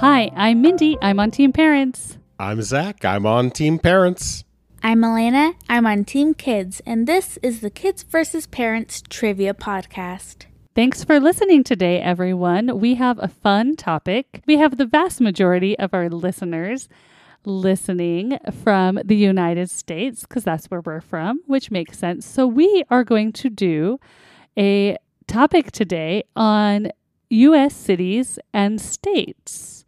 Hi, I'm Mindy. I'm on Team Parents. I'm Zac. I'm on Team Parents. I'm Elena. I'm on Team Kids, and this is the Kids versus Parents Trivia Podcast. Thanks for listening today, everyone. We have a fun topic. We have the vast majority of our listeners listening from the United States, because that's where we're from, which makes sense. So, we are going to do a topic today on U.S. cities and states.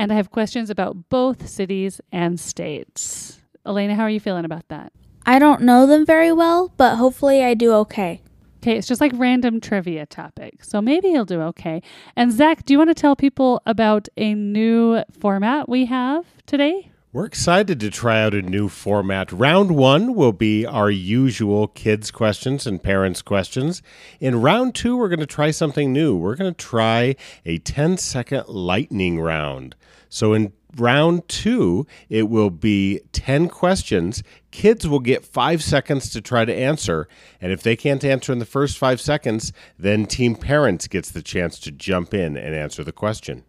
And I have questions about both cities and states. Elena, how are you feeling about that? I don't know them very well, but hopefully I do okay. Okay, it's just like random trivia topic. So maybe you'll do okay. And Zac, do you want to tell people about a new format we have today? We're excited to try out a new format. Round one will be our usual kids' questions and parents' questions. In round two, we're going to try something new. We're going to try a 10 second lightning round. So in round two, it will be 10 questions. Kids will get five seconds to try to answer. And if they can't answer in the first five seconds, then Team Parents gets the chance to jump in and answer the question.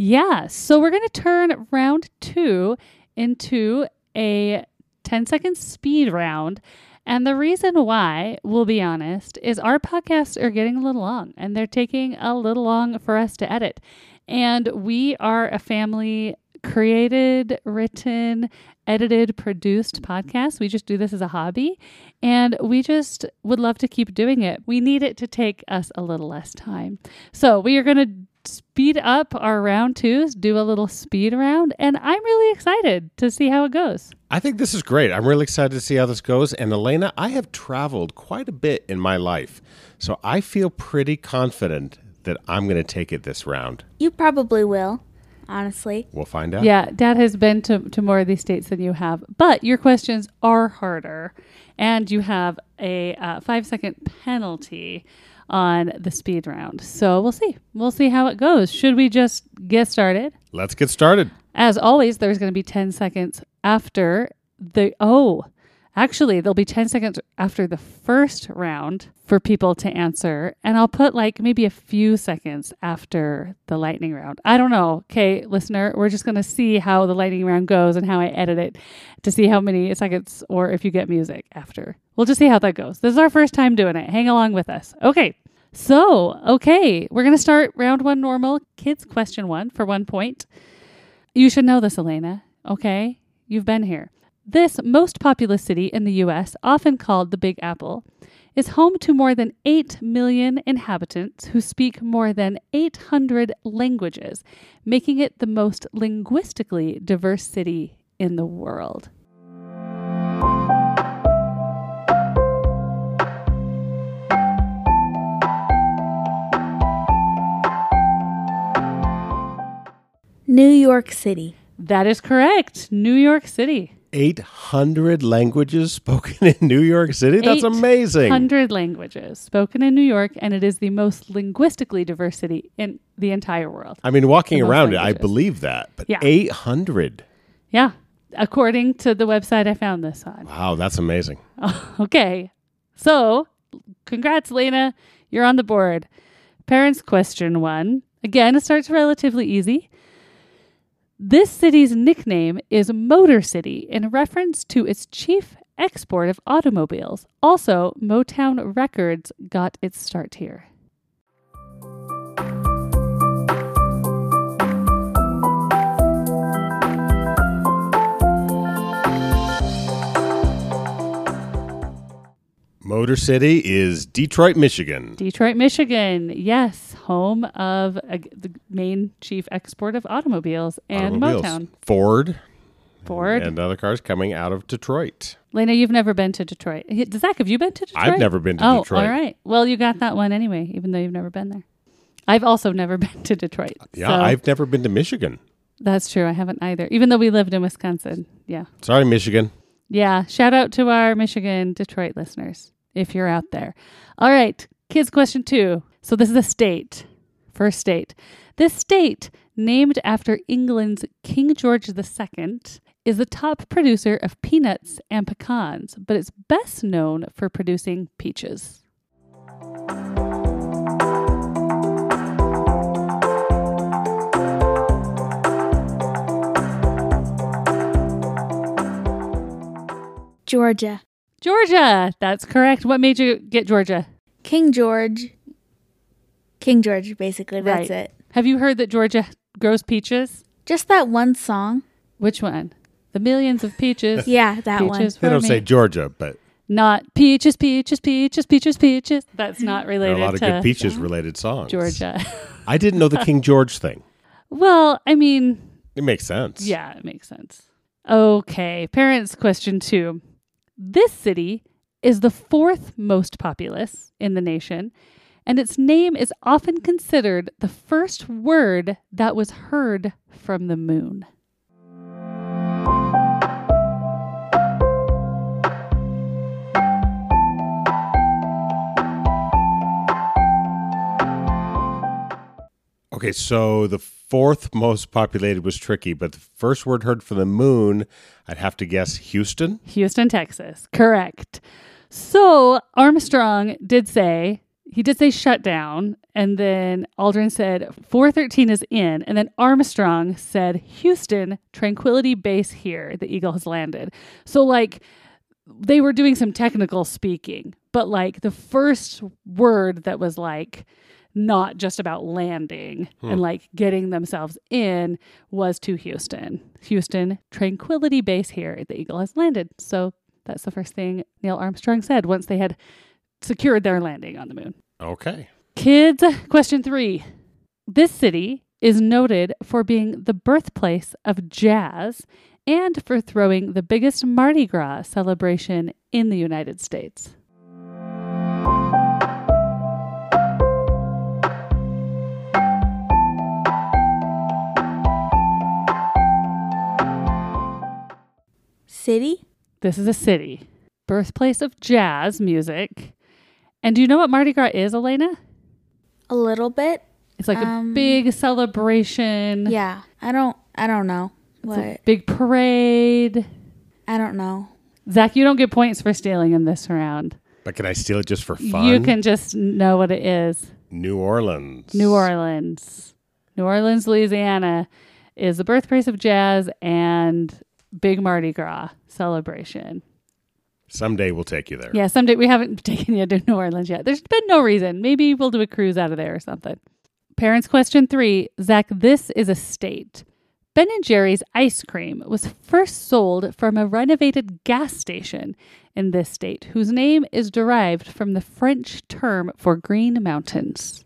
Yeah, so we're going to turn round two into a 10 second speed round. And the reason why, we'll be honest, is our podcasts are getting a little long and they're taking a little long for us to edit. And we are a family created, written, edited, produced podcast. We just do this as a hobby and we just would love to keep doing it. We need it to take us a little less time. So we are going to speed up our round twos, do a little speed round, and I'm really excited to see how it goes. I think this is great. I'm really excited to see how this goes. And Elena, I have traveled quite a bit in my life, so I feel pretty confident that I'm going to take it this round. You probably will, honestly. We'll find out. Yeah, Dad has been to, to more of these states than you have, but your questions are harder, and you have a uh, five second penalty on the speed round. So we'll see. We'll see how it goes. Should we just get started? Let's get started. As always, there's going to be 10 seconds after the. Oh, actually, there'll be 10 seconds after the first round for people to answer. And I'll put like maybe a few seconds after the lightning round. I don't know. Okay, listener, we're just going to see how the lightning round goes and how I edit it to see how many seconds or if you get music after. We'll just see how that goes. This is our first time doing it. Hang along with us. Okay. So, okay, we're going to start round one normal. Kids question one for one point. You should know this, Elena. Okay. You've been here. This most populous city in the U.S., often called the Big Apple, is home to more than 8 million inhabitants who speak more than 800 languages, making it the most linguistically diverse city in the world. New York City. That is correct. New York City. 800 languages spoken in New York City? That's amazing. 100 languages spoken in New York, and it is the most linguistically diverse city in the entire world. I mean, walking around it, I believe that. But Yeah. 800. Yeah, according to the website I found this on. Wow, that's amazing. Okay, so congrats, Lena. You're on the board. Parents question one. Again, it starts relatively easy. This city's nickname is Motor City in reference to its chief export of automobiles. Also, Motown Records got its start here. Motor City is Detroit, Michigan. Detroit, Michigan. Yes, home of uh, the main chief export of automobiles and Automobiles. Motown. Ford. Ford. And other cars coming out of Detroit. Lena, you've never been to Detroit. Zac, have you been to Detroit? I've never been to oh, Detroit. all right. Well, you got that one anyway, even though you've never been there. I've also never been to Detroit. Yeah, so I've never been to Michigan. That's true. I haven't either, even though we lived in Wisconsin. Yeah. Sorry, Michigan. Yeah. Shout out to our Michigan, Detroit listeners if you're out there. All right, kids, question two. So this is a state, first state. This state, named after England's King George II, is the top producer of peanuts and pecans, but it's best known for producing peaches. Georgia. Georgia. That's correct. What made you get Georgia? King George. King George, basically. That's Right. it. Have you heard that Georgia grows peaches? Just that one song. Which one? The millions of peaches. Yeah, that one. peaches They don't me. say Georgia, but not peaches, peaches, peaches, peaches, peaches. That's not there are related a lot of good peaches related songs. Georgia. I didn't know the King George thing. well, I mean, It makes sense. yeah, it makes sense. Okay, parents question 2. This city is the fourth most populous in the nation, and its name is often considered the first word that was heard from the moon. Okay, so the fourth most populated was tricky, but the first word heard from the moon, I'd have to guess Houston. Houston, Texas. Correct. So Armstrong did say, he did say shut down. And then Aldrin said 413 is in. And then Armstrong said, Houston, Tranquility Base here. The Eagle has landed. So, like, they were doing some technical speaking, but like the first word that was like, not just about landing and hmm. like getting themselves in was to Houston. Houston, tranquility base here. The Eagle has landed. So that's the first thing Neil Armstrong said once they had secured their landing on the moon. Okay. Kids, question three. This city is noted for being the birthplace of jazz and for throwing the biggest Mardi Gras celebration in the United States. City? This is a city, birthplace of jazz music. And do you know what Mardi Gras is, Elena? A little bit. It's like a Um, big celebration. Yeah. I don't I don't know. It's a What? big parade. I don't know. Zac, you don't get points for stealing in this round. But can I steal it just for fun? You can just know what it is. New Orleans. New Orleans. New Orleans, Louisiana is the birthplace of jazz and big Mardi Gras celebration. Someday we'll take you there. Yeah, someday we haven't taken you to New Orleans yet. There's been no reason. Maybe we'll do a cruise out of there or something. Parents question three Zac, this is a state. Ben and Jerry's ice cream was first sold from a renovated gas station in this state, whose name is derived from the French term for green mountains.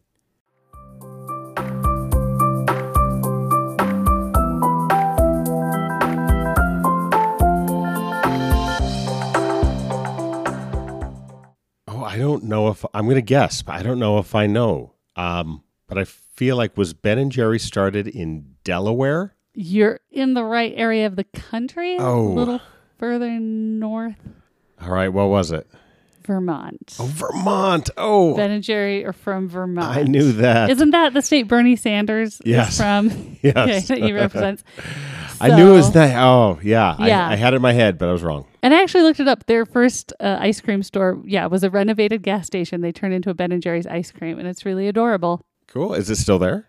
I don't know if I'm going to guess, but I don't know if I know. Um, but I feel like was Ben and Jerry started in Delaware? You're in the right area of the country, Oh. a little further north, All right, what was it? Vermont. Oh, Vermont. Oh, Ben and Jerry are from Vermont. I knew that. Isn't that the state Bernie Sanders Yes. is from? Yes. that he represents. I knew it was that. Oh, yeah. Yeah. I, I had it in my head, but I was wrong. And I actually looked it up. Their first uh, ice cream store, yeah, was a renovated gas station. They turned into a Ben and Jerry's ice cream, and it's really adorable. Cool. Is it still there?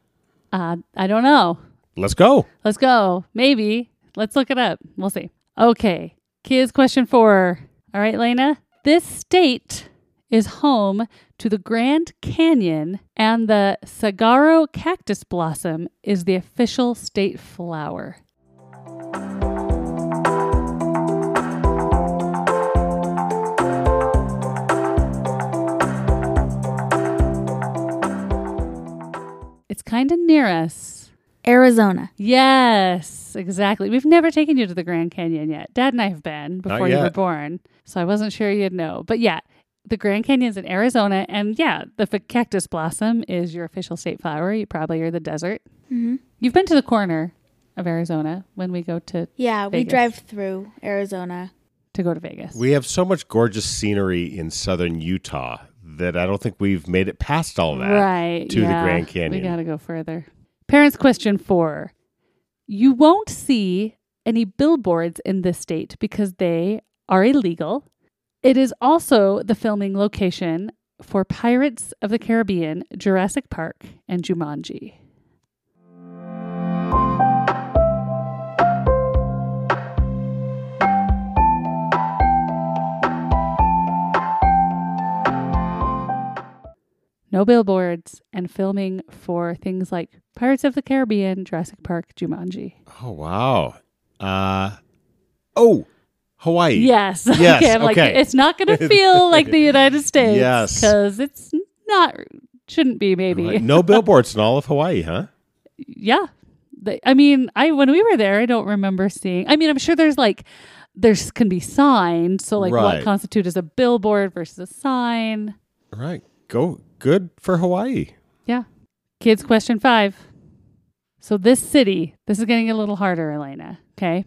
Uh, I don't know. Let's go. Let's go. Maybe. Let's look it up. We'll see. Okay. Kids, question four. All right, Lena. This state is home to the Grand Canyon, and the saguaro cactus blossom is the official state flower. Kind of near us. Arizona. Yes, exactly. We've never taken you to the Grand Canyon yet. Dad and I have been before you were born, so I wasn't sure you'd know. But yeah, the Grand Canyon's in Arizona, and yeah, the f- cactus blossom is your official state flower. You probably are the desert. hmm You've been to the corner of Arizona when we go to Yeah, we drive through Arizona. to go to Vegas. We have so much gorgeous scenery in southern Utah that I don't think we've made it past all that. right to the Grand Canyon. We got to go further. Parents question four: You won't see any billboards in this state because they are illegal. It is also the filming location for Pirates of the Caribbean, Jurassic Park, and Jumanji. No billboards, and filming for things like Pirates of the Caribbean, Jurassic Park, Jumanji. Oh wow. Uh oh, Hawaii. Yes. Yes, okay. I'm like, okay. it's not going to feel like the United States. Yes. Because it's not, shouldn't be, maybe. Right. No billboards in all of Hawaii, huh? yeah. I mean, I when we were there, I don't remember seeing. I mean, I'm sure there's like there's can be signs. So like, what Right. constitute as a billboard versus a sign? Right. Go good for Hawaii. Yeah. Kids, question five. So this city, this is getting a little harder, Elena. Okay.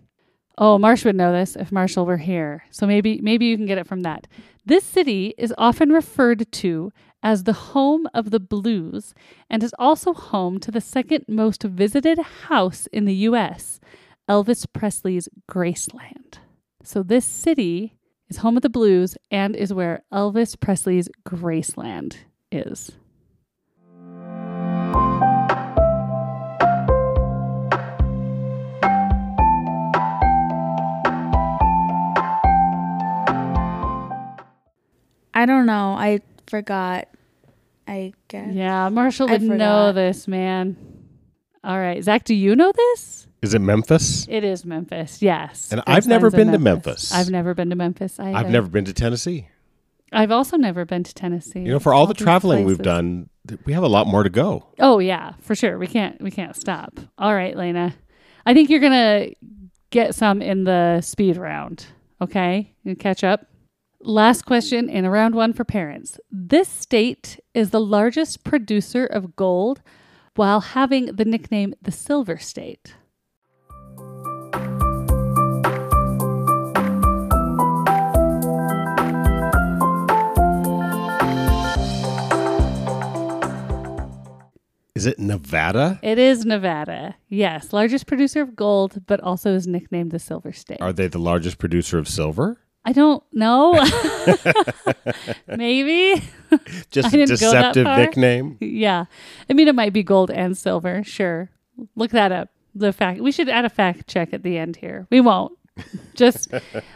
Oh, Marsh would know this if Marshall were here. So maybe maybe you can get it from that. This city is often referred to as the home of the blues and is also home to the second most visited house in the US, Elvis Presley's Graceland. So this city is home of the blues and is where Elvis Presley's Graceland is. I don't know. I forgot. I guess. Yeah, Marshall would know this, man. All right. Zac, do you know this? Is it Memphis? It is Memphis, yes. And I've never been to Memphis. I've never been to Memphis either. I've never been to Tennessee. I've also never been to Tennessee. You know, for all the these traveling we've done, we have a lot more to go. Oh yeah, for sure. We can't we can't stop. All right, Lena. I think you're gonna get some in the speed round. Okay? You catch up. Last question in a round one for parents. This state is the largest producer of gold while having the nickname the Silver State. Is it Nevada? It is Nevada. Yes, largest producer of gold, but also is nicknamed the Silver State. Are they the largest producer of silver? I don't know. Maybe. Just a didn't go that deceptive nickname. Yeah. I mean, it might be gold and silver. Sure. Look that up. The fact we should add a fact check at the end here. We won't. Just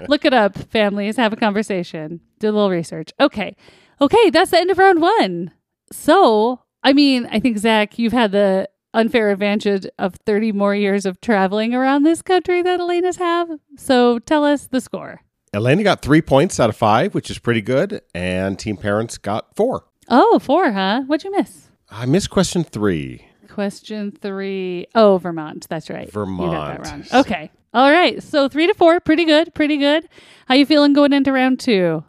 look it up, families. Have a conversation. Do a little research. Okay. Okay. That's the end of round one. So, I mean, I think, Zac, you've had the unfair advantage of 30 more years of traveling around this country that Elena's have. So tell us the score. Elena got three points out of five, which is pretty good. And Team Parents got four. Oh, four, huh? What'd you miss? I missed question three. Question three. Oh, Vermont. That's right. You got Vermont. that wrong. Okay. All right. So three to four. Pretty good. Pretty good. How you feeling going into round two?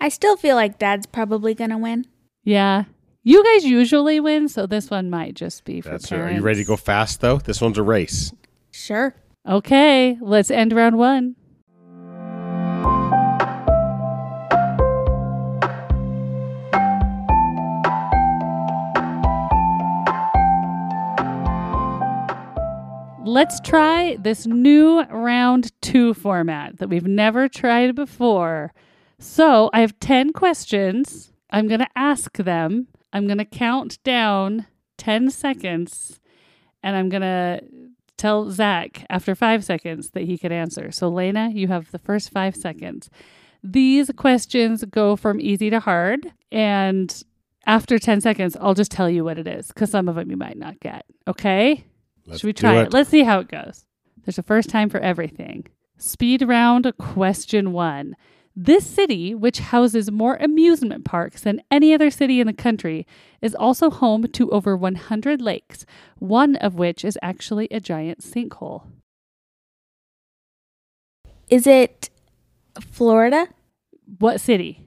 I still feel like Dad's probably gonna win. Yeah. You guys usually win, so this one might just be for That's right. parents. Are you ready to go fast, though? This one's a race. Sure. Okay. Let's end round one. Let's try this new round two format that we've never tried before. So I have 10 questions. I'm going to ask them. I'm going to count down 10 seconds and I'm going to tell Zac after five seconds that he could answer. So, Lena, you have the first five seconds. These questions go from easy to hard. And after 10 seconds, I'll just tell you what it is because some of them you might not get. Okay? Let's Should we try it. it? Let's see how it goes. There's a first time for everything. Speed round question one. This city, which houses more amusement parks than any other city in the country, is also home to over 100 lakes, one of which is actually a giant sinkhole. Is it Florida? What city?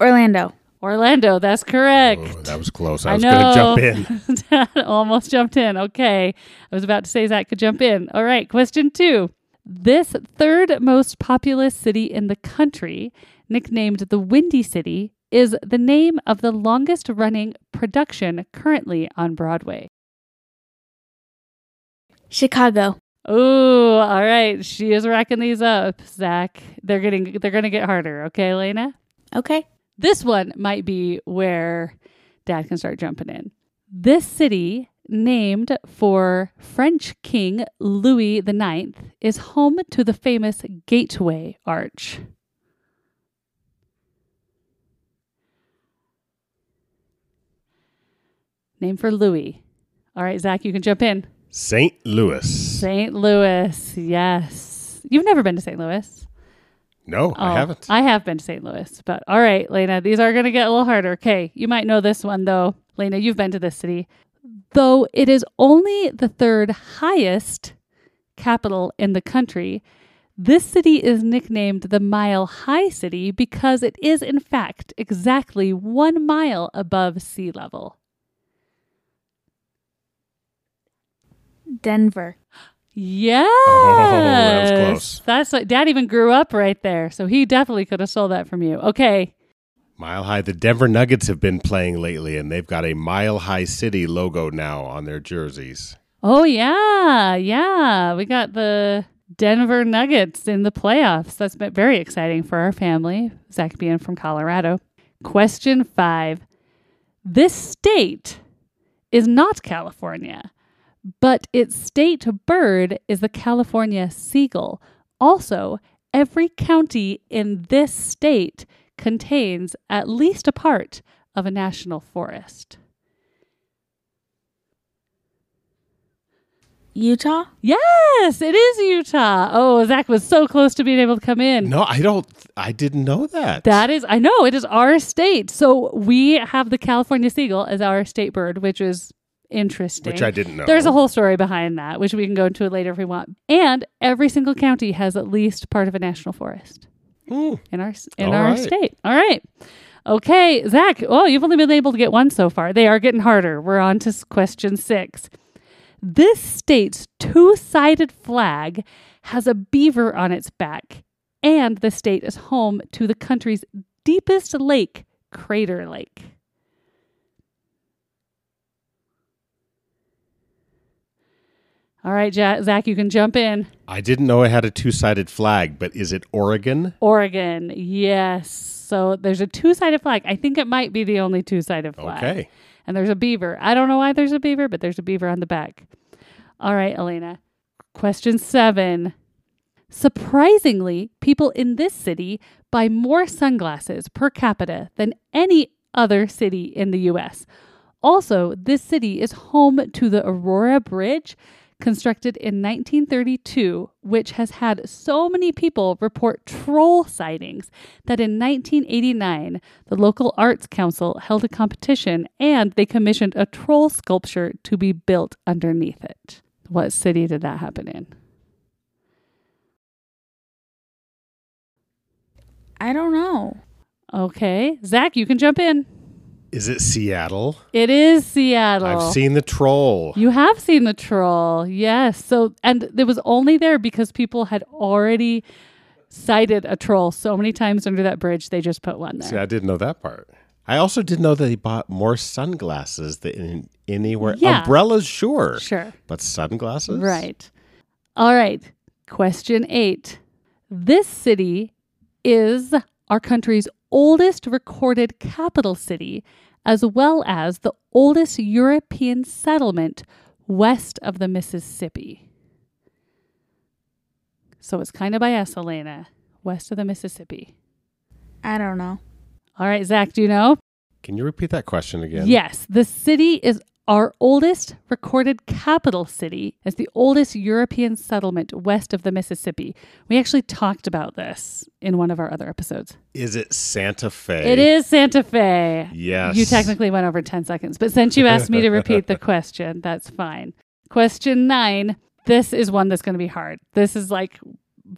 Orlando. Orlando, that's correct. Oh, that was close. I I was going to jump in. Almost jumped in. Okay. I was about to say Zac could jump in. All right. Question two. This third most populous city in the country, nicknamed the Windy City, is the name of the longest running production currently on Broadway. Chicago. Oh, all right. She is racking these up, Zac. They're getting they're gonna get harder, okay, Elena? Okay. This one might be where dad can start jumping in. This city, named for French King Louis IX, is home to the famous Gateway Arch. Name for Louis. All right, Zac, you can jump in. St. Louis. St. Louis. Yes. You've never been to St. Louis. No, I Oh, haven't. I have been to St. Louis, but all right, Lena, these are going to get a little harder. Okay, you might know this one though. Lena, you've been to this city. Though it is only the third highest capital in the country, this city is nicknamed the Mile High City because it is, in fact, exactly one mile above sea level. Denver. Yes. Oh, that was close. That's what Dad even grew up right there, so he definitely could have stole that from you. Okay, Mile High. The Denver Nuggets have been playing lately, and they've got a Mile High City logo now on their jerseys. Oh yeah, yeah. We got the Denver Nuggets in the playoffs. That's been very exciting for our family. Zac being from Colorado. Question five. This state is not California, but its state bird is the California seagull. Also, every county in this state contains at least a part of a national forest. Utah? Yes, it is Utah. Oh, Zac was so close to being able to come in. No, I don't. I didn't know that. That is, I know, it is our state. So we have the California seagull as our state bird, which is interesting. which I didn't know. There's a whole story behind that, which we can go into later if we want. And every single county has at least part of a national forest Hmm. in our in All our right. state. All right. Okay, Zac. Oh, you've only been able to get one so far. They are getting harder. We're on to question six. This state's two-sided flag has a beaver on its back, and the state is home to the country's deepest lake, Crater Lake. All right, Ja- Zac, you can jump in. I didn't know it had a two-sided flag, but is it Oregon? Oregon, yes. So there's a two sided flag. I think it might be the only two sided flag. Okay. And there's a beaver. I don't know why there's a beaver, but there's a beaver on the back. All right, Elena. Question seven. Surprisingly, people in this city buy more sunglasses per capita than any other city in the US. Also, this city is home to the Aurora Bridge, constructed in 1932, which has had so many people report troll sightings that in 1989, the local arts council held a competition and they commissioned a troll sculpture to be built underneath it. What city did that happen in? I don't know. Okay, Zac, you can jump in. Is it Seattle? It is Seattle. I've seen the troll. You have seen the troll, yes. So, and it was only there because people had already sighted a troll so many times under that bridge. They just put one there. See, I didn't know that part. I also didn't know that they bought more sunglasses than anywhere. Yeah. Umbrellas, sure, Sure. but sunglasses, Right. All right. Question eight. This city is our country's oldest recorded capital city, as well as the oldest European settlement west of the Mississippi. So it's kind of by us, Elena, west of the Mississippi. I don't know. All right, Zac, do you know? Can you repeat that question again? Yes, the city is our oldest recorded capital city. is the oldest European settlement west of the Mississippi. We actually talked about this in one of our other episodes. Is it Santa Fe? It is Santa Fe. Yes. You technically went over 10 seconds, but since you asked me to repeat the question, that's fine. Question nine. This is one that's going to be hard. This is like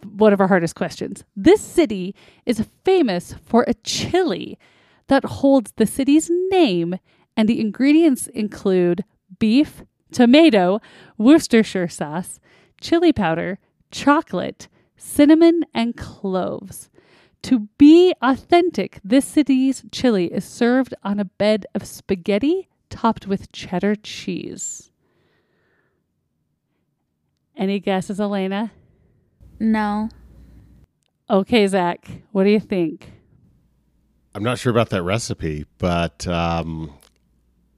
one of our hardest questions. This city is famous for a chili that holds the city's name, and the ingredients include beef, tomato, Worcestershire sauce, chili powder, chocolate, cinnamon, and cloves. To be authentic, this city's chili is served on a bed of spaghetti topped with cheddar cheese. Any guesses, Elena? No. Okay, Zac, what do you think? I'm not sure about that recipe, but um,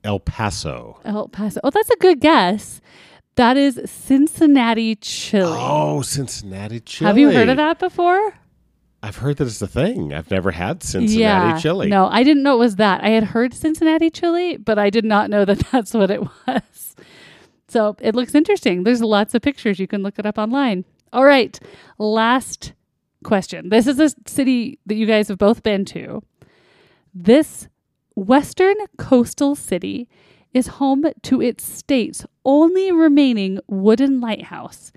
El Paso. El Paso. Oh, that's a good guess. That is Cincinnati chili. Oh, Cincinnati chili. Have you heard of that before? I've heard that it's a thing. I've never had Cincinnati chili. No, I didn't know it was that. I had heard Cincinnati chili, but I did not know that that's what it was. So it looks interesting. There's lots of pictures. You can look it up online. All right. Last question. This is a city that you guys have both been to. This western coastal city is home to its state's only remaining wooden lighthouse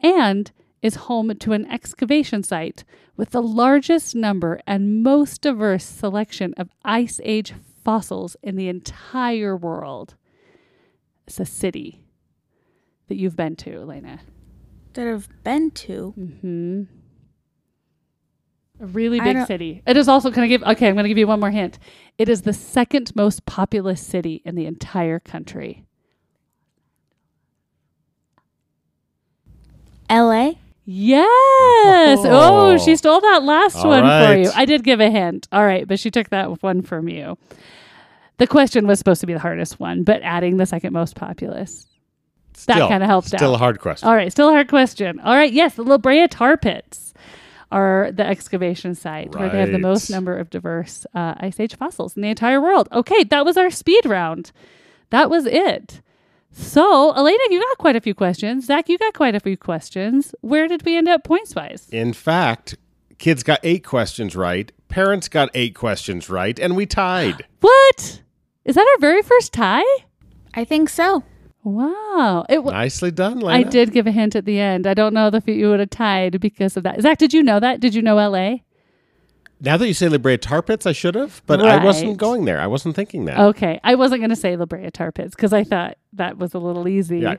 and is home to an excavation site with the largest number and most diverse selection of Ice Age fossils in the entire world. It's a city that you've been to, Elena. That I've been to. Mm-hmm. A really big city. It is also, can I give, okay, I'm going to give you one more hint. It is the second most populous city in the entire country. LA? Yes. Oh. oh, she stole that last All one for you. I did give a hint. All right, but she took that one from you. The question was supposed to be the hardest one, but adding the second most populous. That Still- kinda helped Still out. a hard question. All right, still a hard question. All right, yes, the La Brea tar pits are the excavation site where they have the most number of diverse uh, ice age fossils in the entire world. Okay, that was our speed round. That was it. So, Elena, you got quite a few questions. Zac, you got quite a few questions. Where did we end up points wise? In fact, kids got eight questions right, parents got eight questions right, and we tied. What? Is that our very first tie? I think so. Wow. It w- Nicely done, Lena. I did give a hint at the end. I don't know if you would have tied because of that. Zac, did you know that? Did you know LA? Now that you say La Brea Tar Pits, I should have, but I wasn't going there. I wasn't thinking that. Okay. I wasn't going to say La Brea Tar Pits because I thought that was a little easy. Yeah.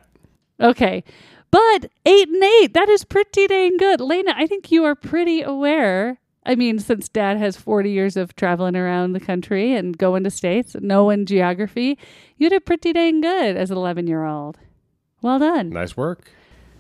Okay. But eight and eight, that is pretty dang good. Lena, I think you are pretty aware. I mean, since dad has 40 years of traveling around the country and going to states, knowing geography, you did pretty dang good as an 11 year old. Well done. Nice work.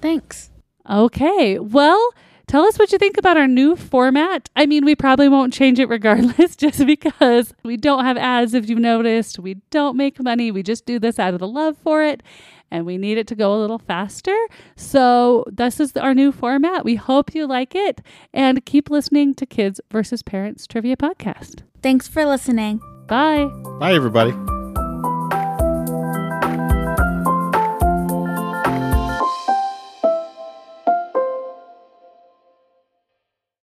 Thanks. Okay. Well, tell us what you think about our new format. I mean, we probably won't change it regardless just because we don't have ads, if you've noticed. We don't make money. We just do this out of the love for it. And we need it to go a little faster. So, this is our new format. We hope you like it and keep listening to Kids versus Parents Trivia Podcast. Thanks for listening. Bye. Bye, everybody.